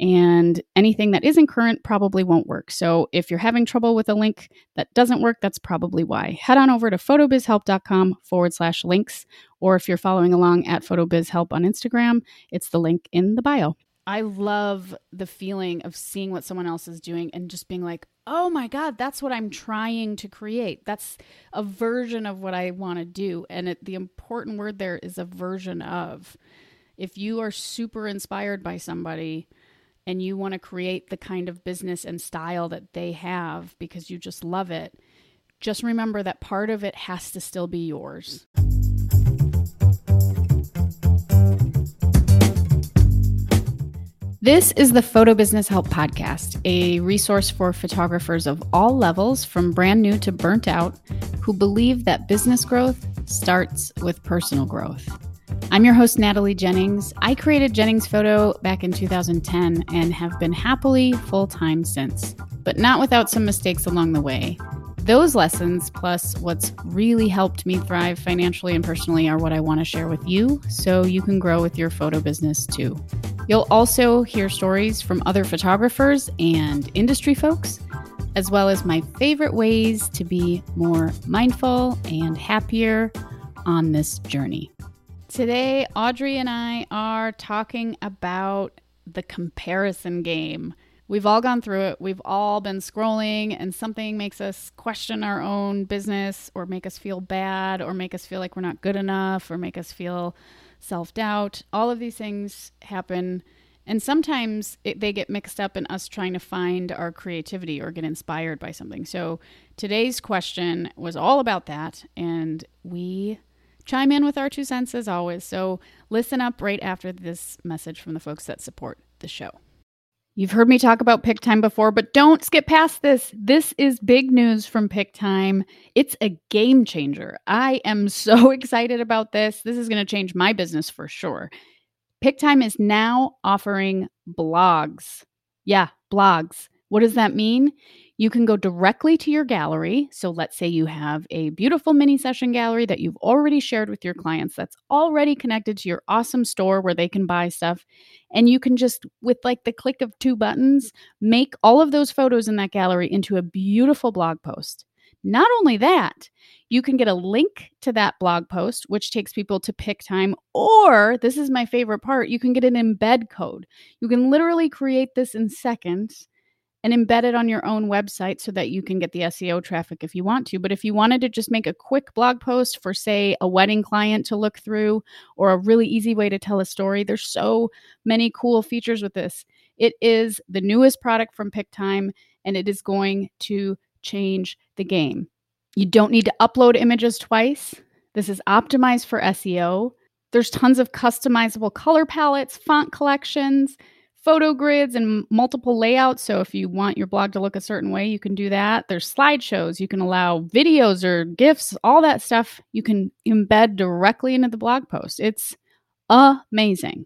and anything that isn't current probably won't work. So if you're having trouble with a link that doesn't work, that's probably why. Head on over to photobizhelp.com forward slash links, or if you're following along at photobizhelp on Instagram, it's the link in the bio. I love the feeling of seeing what someone else is doing and just being like, oh my God, that's what I'm trying to create. That's a version of what I want to do. And it, the important word there is a version of. If you are super inspired by somebody, and you want to create the kind of business and style that they have because you just love it, just remember that part of it has to still be yours. This is the Photo Business Help Podcast, a resource for photographers of all levels, from brand new to burnt out, who believe that business growth starts with personal growth. I'm your host, Natalie Jennings. I created Jennings Photo back in 2010 and have been happily full time since, but not without some mistakes along the way. Those lessons, plus what's really helped me thrive financially and personally, are what I want to share with you so you can grow with your photo business too. You'll also hear stories from other photographers and industry folks, as well as my favorite ways to be more mindful and happier on this journey. Today, Audrey and I are talking about the comparison game. We've all gone through it. We've all been scrolling, and something makes us question our own business, or make us feel bad, or make us feel like we're not good enough, or make us feel self doubt. All of these things happen. And sometimes it, they get mixed up in us trying to find our creativity or get inspired by something. So today's question was all about that. And we chime in with our two cents as always. So listen up right after this message from the folks that support the show. You've heard me talk about Pic-Time before, but don't skip past this. This is big news from Pic-Time. It's a game changer. I am so excited about this. This is going to change my business for sure. Pic-Time is now offering blogs. Yeah, blogs. What does that mean? You can go directly to your gallery. So let's say you have a beautiful mini session gallery that you've already shared with your clients that's already connected to your awesome store where they can buy stuff. And you can just, with like the click of two buttons, make all of those photos in that gallery into a beautiful blog post. Not only that, you can get a link to that blog post, which takes people to Pic-Time, or this is my favorite part, you can get an embed code. You can literally create this in seconds and embed it on your own website so that you can get the SEO traffic if you want to. But if you wanted to just make a quick blog post for, say, a wedding client to look through or a really easy way to tell a story, there's so many cool features with this. It is the newest product from Pic-Time and it is going to change the game. You don't need to upload images twice. This is optimized for SEO. There's tons of customizable color palettes, font collections, photo grids and multiple layouts. So if you want your blog to look a certain way, you can do that. There's slideshows. You can allow videos or GIFs, all that stuff you can embed directly into the blog post. It's amazing.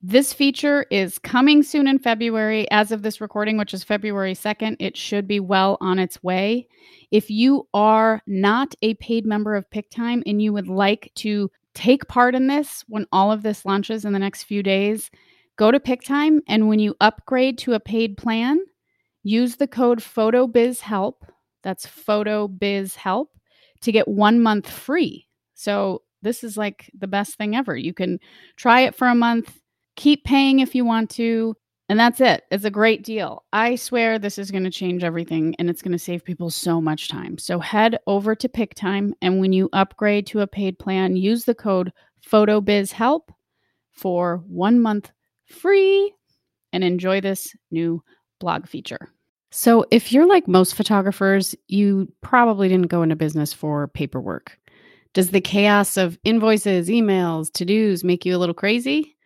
This feature is coming soon in February. As of this recording, which is February 2nd, it should be well on its way. If you are not a paid member of Pic-Time and you would like to take part in this when all of this launches in the next few days, Go to Pic-Time, and when you upgrade to a paid plan, use the code PHOTOBIZHELP. That's PHOTOBIZHELP to get one month free. So this is like the best thing ever. You can try it for a month, keep paying if you want to, and that's it. It's a great deal. I swear this is going to change everything and it's going to save people so much time. So head over to Pic-Time and when you upgrade to a paid plan, use the code PHOTOBIZHELP for one month free and enjoy this new blog feature. So, if you're like most photographers, you probably didn't go into business for paperwork. Does the chaos of invoices, emails, to dos make you a little crazy?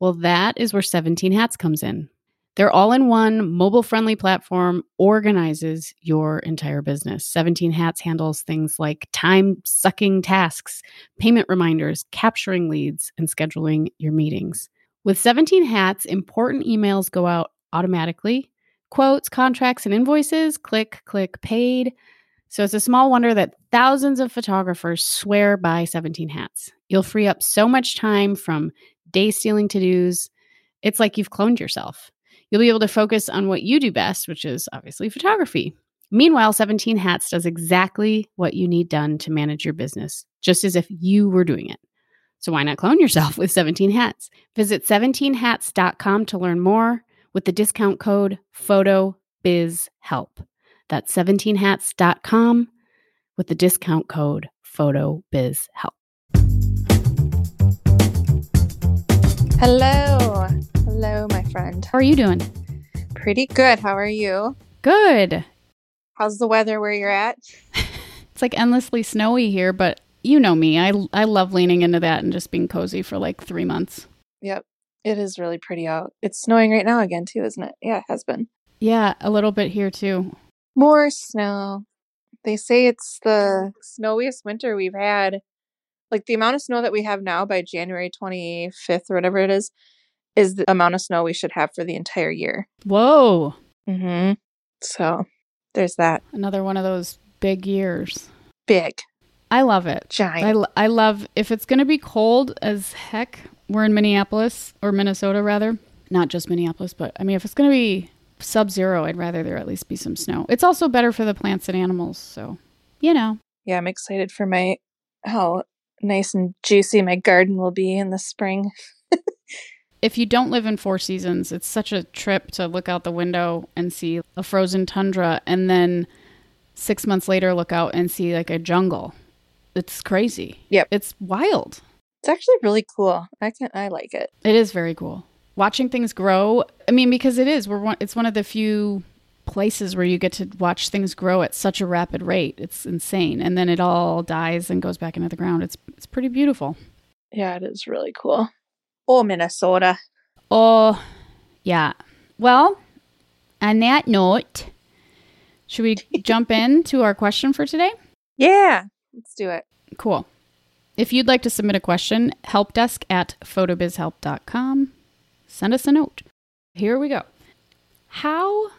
Well, that is where 17 Hats comes in. Their all in one mobile friendly platform organizes your entire business. 17 Hats handles things like time sucking tasks, payment reminders, capturing leads, and scheduling your meetings. With 17 hats, important emails go out automatically. Quotes, contracts, and invoices click, click, paid. So it's a small wonder that thousands of photographers swear by 17 hats. You'll free up so much time from day stealing to dos. It's like you've cloned yourself. You'll be able to focus on what you do best, which is obviously photography. Meanwhile, 17 Hats does exactly what you need done to manage your business, just as if you were doing it. So why not clone yourself with 17 Hats? Visit 17hats.com to learn more with the discount code PHOTOBIZHELP. That's 17hats.com with the discount code PHOTOBIZHELP. Hello. Hello, my friend. How are you doing? Pretty good. How are you? Good. How's the weather where you're at? it's like endlessly snowy here, but you know me. I I love leaning into that and just being cozy for like 3 months. Yep. It is really pretty out. It's snowing right now again too, isn't it? Yeah, it has been. Yeah, a little bit here too. More snow. They say it's the snowiest winter we've had. Like the amount of snow that we have now by January 25th or whatever it is is the amount of snow we should have for the entire year. Whoa. Mm-hmm. So, there's that. Another one of those big years. Big. I love it. Giant. I, I love if it's going to be cold as heck. We're in Minneapolis or Minnesota rather, not just Minneapolis, but I mean if it's going to be sub-zero, I'd rather there at least be some snow. It's also better for the plants and animals, so you know. Yeah, I'm excited for my how nice and juicy my garden will be in the spring. if you don't live in Four Seasons, it's such a trip to look out the window and see a frozen tundra and then 6 months later look out and see like a jungle. It's crazy. Yep. It's wild. It's actually really cool. I can I like it. It is very cool. Watching things grow. I mean because it is. We're one, it's one of the few places where you get to watch things grow at such a rapid rate. It's insane. And then it all dies and goes back into the ground. It's it's pretty beautiful. Yeah, it is really cool. Oh, Minnesota. Oh, yeah. Well, on that note, should we jump into our question for today? Yeah, let's do it. Cool. If you'd like to submit a question, helpdesk at photobizhelp.com. Send us a note. Here we go. How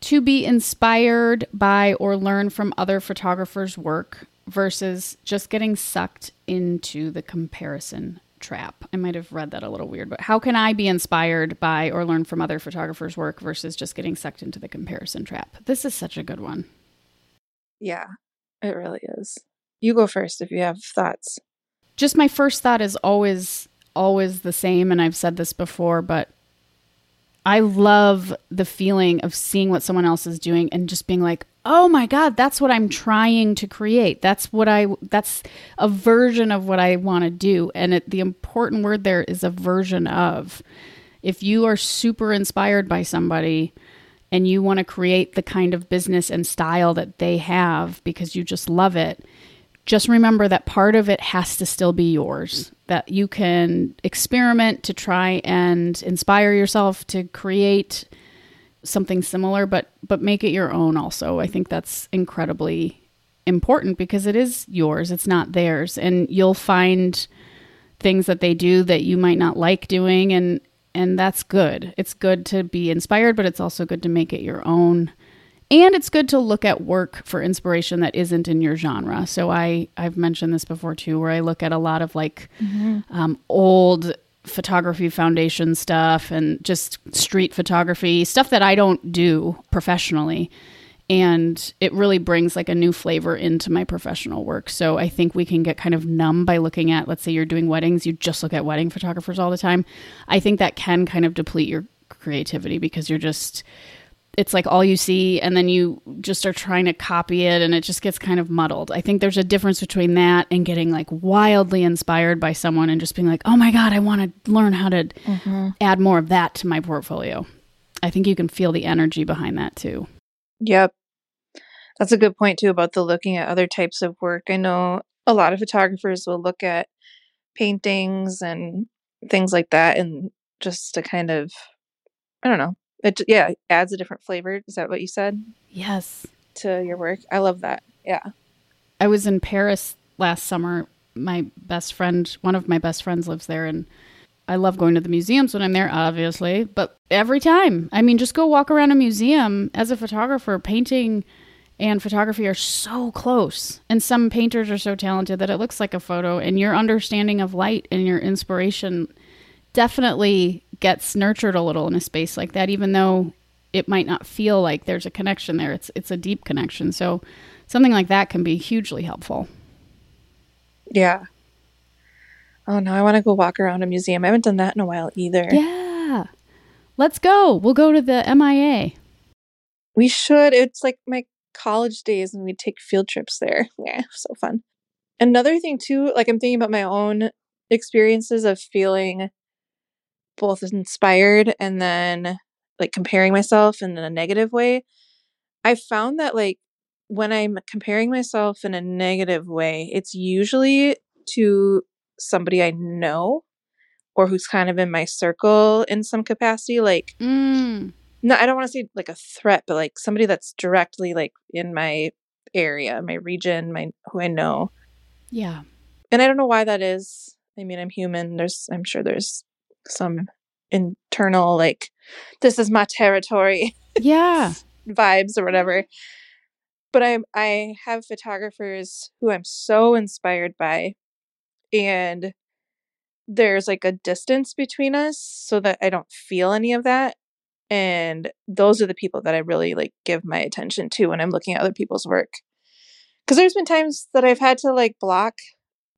to be inspired by or learn from other photographers' work versus just getting sucked into the comparison trap. I might have read that a little weird, but how can I be inspired by or learn from other photographers' work versus just getting sucked into the comparison trap? This is such a good one. Yeah, it really is. You go first if you have thoughts. Just my first thought is always always the same and I've said this before, but I love the feeling of seeing what someone else is doing and just being like, "Oh my god, that's what I'm trying to create. That's what I that's a version of what I want to do." And it, the important word there is a version of. If you are super inspired by somebody and you want to create the kind of business and style that they have because you just love it, just remember that part of it has to still be yours. That you can experiment to try and inspire yourself to create something similar, but but make it your own. Also, I think that's incredibly important because it is yours. It's not theirs, and you'll find things that they do that you might not like doing, and and that's good. It's good to be inspired, but it's also good to make it your own and it's good to look at work for inspiration that isn't in your genre. So i i've mentioned this before too where i look at a lot of like mm-hmm. um, old photography foundation stuff and just street photography stuff that i don't do professionally. And it really brings like a new flavor into my professional work. So i think we can get kind of numb by looking at let's say you're doing weddings you just look at wedding photographers all the time. I think that can kind of deplete your creativity because you're just it's like all you see and then you just are trying to copy it and it just gets kind of muddled. I think there's a difference between that and getting like wildly inspired by someone and just being like, "Oh my god, I want to learn how to mm-hmm. add more of that to my portfolio." I think you can feel the energy behind that too. Yep. That's a good point too about the looking at other types of work. I know a lot of photographers will look at paintings and things like that and just to kind of I don't know, it yeah adds a different flavor. Is that what you said? Yes. To your work, I love that. Yeah. I was in Paris last summer. My best friend, one of my best friends, lives there, and I love going to the museums when I'm there, obviously, but every time, I mean, just go walk around a museum as a photographer, painting and photography are so close. And some painters are so talented that it looks like a photo, and your understanding of light and your inspiration definitely gets nurtured a little in a space like that, even though it might not feel like there's a connection there. It's it's a deep connection. So something like that can be hugely helpful. Yeah. Oh no, I want to go walk around a museum. I haven't done that in a while either. Yeah. Let's go. We'll go to the MIA. We should. It's like my college days and we'd take field trips there. Yeah, so fun. Another thing too, like I'm thinking about my own experiences of feeling both inspired and then like comparing myself in a negative way. I found that like when I'm comparing myself in a negative way, it's usually to somebody I know or who's kind of in my circle in some capacity. Like, Mm. no, I don't want to say like a threat, but like somebody that's directly like in my area, my region, my who I know. Yeah. And I don't know why that is. I mean, I'm human. There's, I'm sure there's some internal like, this is my territory Yeah. vibes or whatever. But I I have photographers who I'm so inspired by and there's like a distance between us so that I don't feel any of that. And those are the people that I really like give my attention to when I'm looking at other people's work. Cuz there's been times that I've had to like block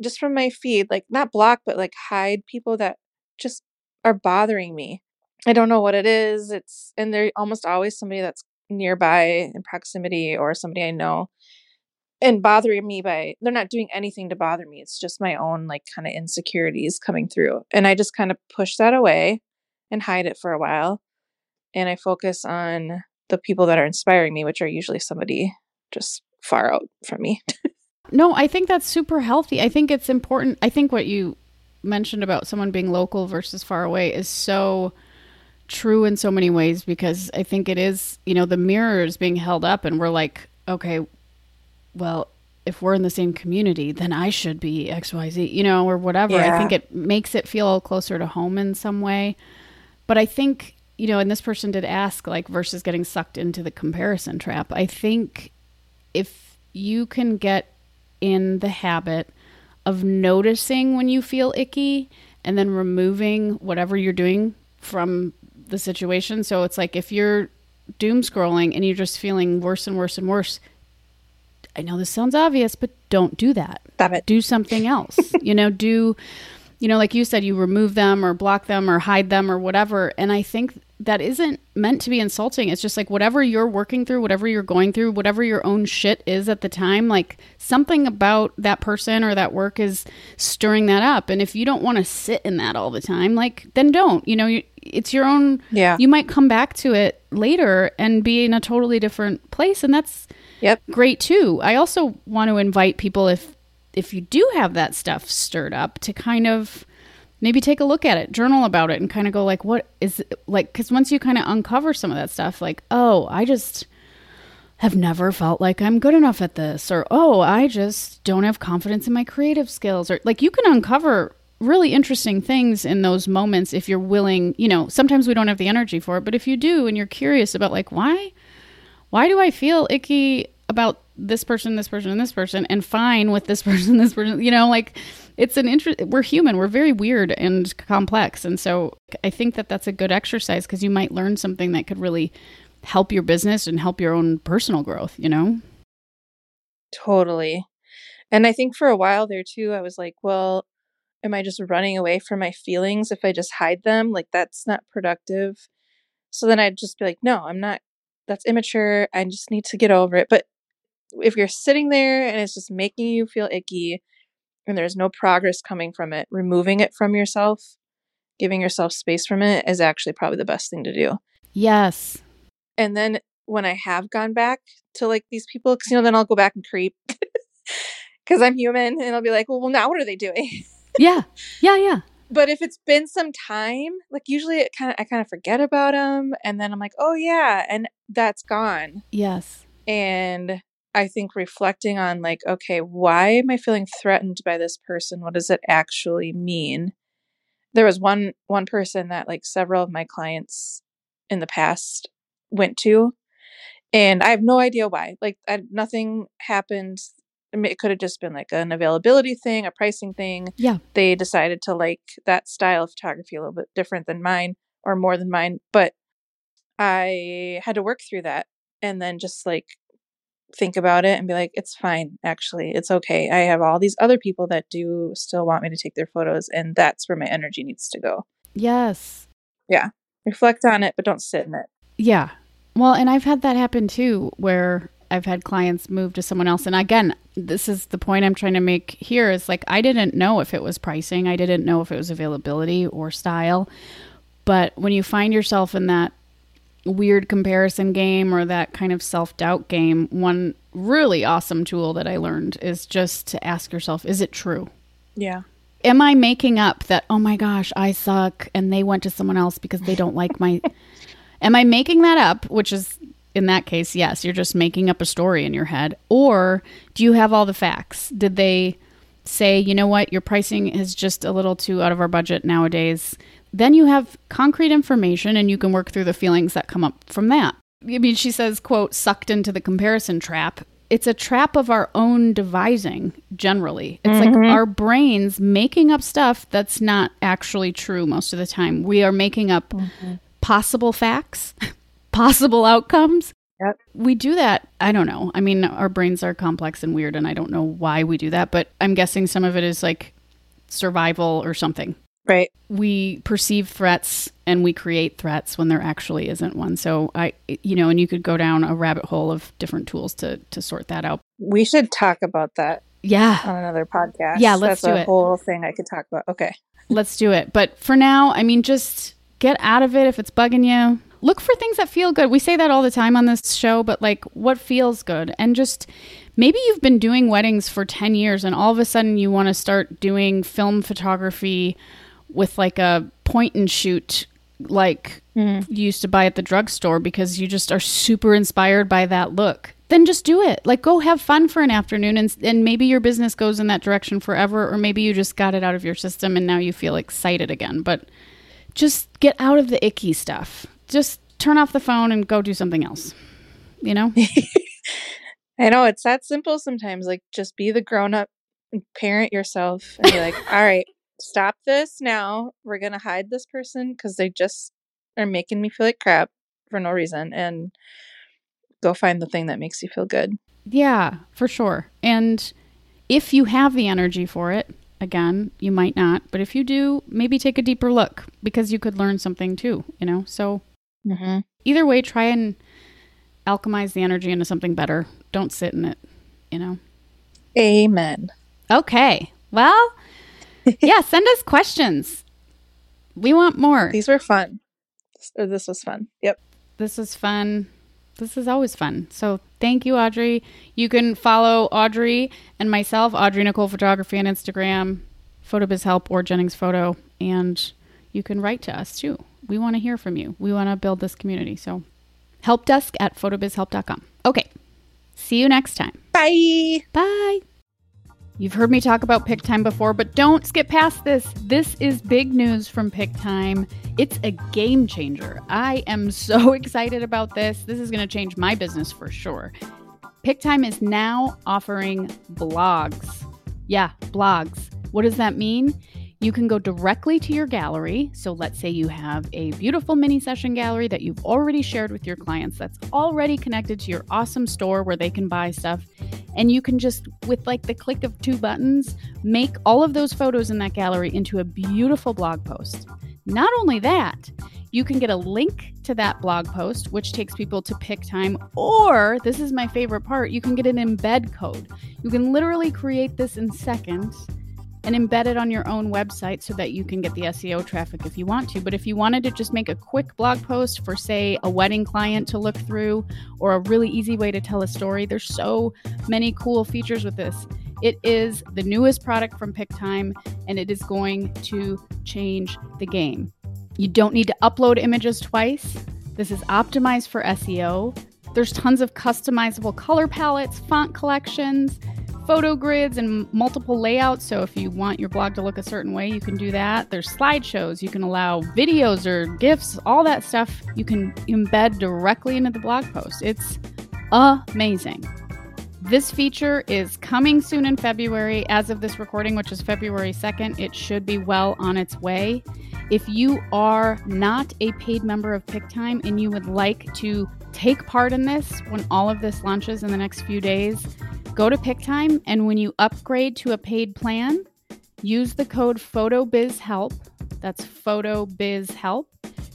just from my feed, like not block but like hide people that just are bothering me. I don't know what it is. It's and they're almost always somebody that's nearby in proximity or somebody I know and bothering me by they're not doing anything to bother me. It's just my own like kind of insecurities coming through. And I just kind of push that away and hide it for a while. And I focus on the people that are inspiring me, which are usually somebody just far out from me. No, I think that's super healthy. I think it's important. I think what you mentioned about someone being local versus far away is so true in so many ways because I think it is, you know, the mirror is being held up and we're like, okay, well, if we're in the same community, then I should be XYZ, you know, or whatever. I think it makes it feel closer to home in some way. But I think, you know, and this person did ask, like, versus getting sucked into the comparison trap. I think if you can get in the habit of noticing when you feel icky and then removing whatever you're doing from the situation. So it's like if you're doom scrolling and you're just feeling worse and worse and worse, I know this sounds obvious, but don't do that. Stop it. Do something else. you know, do you know, like you said, you remove them or block them or hide them or whatever. And I think that isn't meant to be insulting. It's just like whatever you're working through, whatever you're going through, whatever your own shit is at the time, like something about that person or that work is stirring that up. And if you don't want to sit in that all the time, like then don't. You know, you, it's your own. Yeah. You might come back to it later and be in a totally different place, and that's Yep. great too. I also want to invite people if if you do have that stuff stirred up to kind of maybe take a look at it, journal about it and kind of go like what is like cuz once you kind of uncover some of that stuff like, "Oh, I just have never felt like I'm good enough at this or oh, I just don't have confidence in my creative skills or like you can uncover really interesting things in those moments if you're willing, you know, sometimes we don't have the energy for it, but if you do and you're curious about like why why do I feel icky about this person, this person, and this person, and fine with this person, this person? You know, like it's an interest. We're human. We're very weird and complex, and so I think that that's a good exercise because you might learn something that could really help your business and help your own personal growth. You know? Totally. And I think for a while there too, I was like, well, am I just running away from my feelings if I just hide them? Like, that's not productive. So then I'd just be like, no, I'm not, that's immature. I just need to get over it. But if you're sitting there and it's just making you feel icky and there's no progress coming from it, removing it from yourself, giving yourself space from it is actually probably the best thing to do. Yes. And then when I have gone back to like these people, because you know, then I'll go back and creep because I'm human, and I'll be like, well, well, now what are they doing? Yeah. Yeah. Yeah. but if it's been some time, like usually it kind of I kind of forget about them, and then I'm like, oh yeah, and that's gone. Yes. And I think reflecting on like, okay, why am I feeling threatened by this person? What does it actually mean? there was one one person that like several of my clients in the past went to and i have no idea why like I, nothing happened I mean, it could have just been like an availability thing a pricing thing Yeah. they decided to like that style of photography a little bit different than mine or more than mine but i had to work through that and then just like think about it and be like it's fine actually it's okay i have all these other people that do still want me to take their photos and that's where my energy needs to go Yes. Yeah. Reflect on it but don't sit in it Yeah. Well, and I've had that happen too, where I've had clients move to someone else. And again, this is the point I'm trying to make here is like, I didn't know if it was pricing, I didn't know if it was availability or style. But when you find yourself in that weird comparison game or that kind of self doubt game, one really awesome tool that I learned is just to ask yourself, is it true? yeah am I making up that, oh my gosh, I suck and they went to someone else because they don't like my. am I making that up? Which is, in that case, yes, you're just making up a story in your head. Or do you have all the facts? Did they say, you know what, your pricing is just a little too out of our budget nowadays? Then you have concrete information and you can work through the feelings that come up from that. I mean, she says, quote, sucked into the comparison trap. It's a trap of our own devising, generally. It's like Mhm. our brains making up stuff that's not actually true most of the time. We are making up possible facts, possible outcomes. Yep. We do that. I don't know. I mean, our brains are complex and weird, and I don't know why we do that, but I'm guessing some of it is like survival or something right we perceive threats and we create threats when there actually isn't one. So I, you know, and you could go down a rabbit hole of different tools to to sort that out. we should talk about that Yeah, on another podcast Yeah, let's that's do a it. whole thing i could talk about okay let's do it. But for now, I mean, just get out of it if it's bugging you. Look for things that feel good. We say that all the time on this show, but like what feels good, and just maybe you've been doing weddings for 10 years and all of a sudden you want to start doing film photography with like a point and shoot like mm-hmm. you used to buy at the drugstore because you just are super inspired by that look then just do it. Like go have fun for an afternoon and, and maybe your business goes in that direction forever or maybe you just got it out of your system and now you feel excited again. But just get out of the icky stuff. Just turn off the phone and go do something else you know? I know it's that simple sometimes. Like, just be the grown up, parent yourself, and be like, all right, stop this now. We're going to hide this person because they just are making me feel like crap for no reason. And go find the thing that makes you feel good. Yeah, for sure. And if you have the energy for it, again, you might not, but if you do, maybe take a deeper look because you could learn something too, you know? So Mm-hmm. either way, try and alchemize the energy into something better. Don't sit in it, you know? Amen. Okay. Well, yeah, send us questions. We want more. These were fun. Or this was fun. Yep. This was fun. This is always fun. So thank you, Audrey. You can follow Audrey and myself, Audrey Nicole Photography on Instagram, PhotoBiz Help or Jennings Photo, and you can write to us too. We want to hear from you. We want to build this community. So helpdesk at photobizhelp.com. Okay. See you next time. Bye. Bye. You've heard me talk about Pic-Time before, but don't skip past this. This is big news from Pic-Time. It's a game changer. I am so excited about this. This is going to change my business for sure. Pic-Time is now offering blogs. Yeah, blogs. What does that mean? You can go directly to your gallery. So let's say you have a beautiful mini session gallery that you've already shared with your clients that's already connected to your awesome store where they can buy stuff. And you can just, with like the click of two buttons, make all of those photos in that gallery into a beautiful blog post. Not only that, you can get a link to that blog post, which takes people to Pic-Time, or this is my favorite part, you can get an embed code. You can literally create this in seconds and embed it on your own website so that you can get the SEO traffic if you want to. But if you wanted to just make a quick blog post for, say, a wedding client to look through or a really easy way to tell a story, there's so many cool features with this. It is the newest product from Pic-Time and it is going to change the game. You don't need to upload images twice. This is optimized for SEO. There's tons of customizable color palettes, font collections, photo grids and multiple layouts. So if you want your blog to look a certain way, you can do that. There's slideshows. You can allow videos or GIFs, all that stuff you can embed directly into the blog post. It's amazing. This feature is coming soon in February. As of this recording, which is February 2nd, it should be well on its way. If you are not a paid member of Pic-Time and you would like to take part in this when all of this launches in the next few days, go to Pic-Time and when you upgrade to a paid plan, use the code PHOTOBIZHELP. That's PHOTOBIZHELP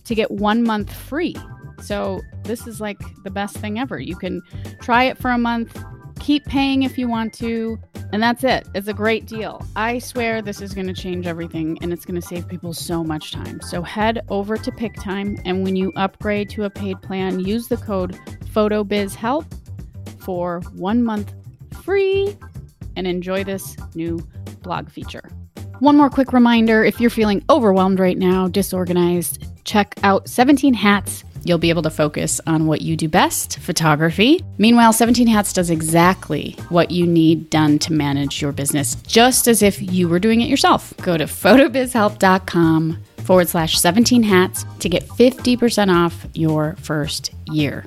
to get one month free. So, this is like the best thing ever. You can try it for a month, keep paying if you want to, and that's it. It's a great deal. I swear this is going to change everything and it's going to save people so much time. So, head over to Pic-Time and when you upgrade to a paid plan, use the code PHOTOBIZHELP for one month free and enjoy this new blog feature. One more quick reminder if you're feeling overwhelmed right now, disorganized, check out 17 Hats. You'll be able to focus on what you do best photography. Meanwhile, 17 Hats does exactly what you need done to manage your business, just as if you were doing it yourself. Go to photobizhelp.com forward slash 17 hats to get 50% off your first year.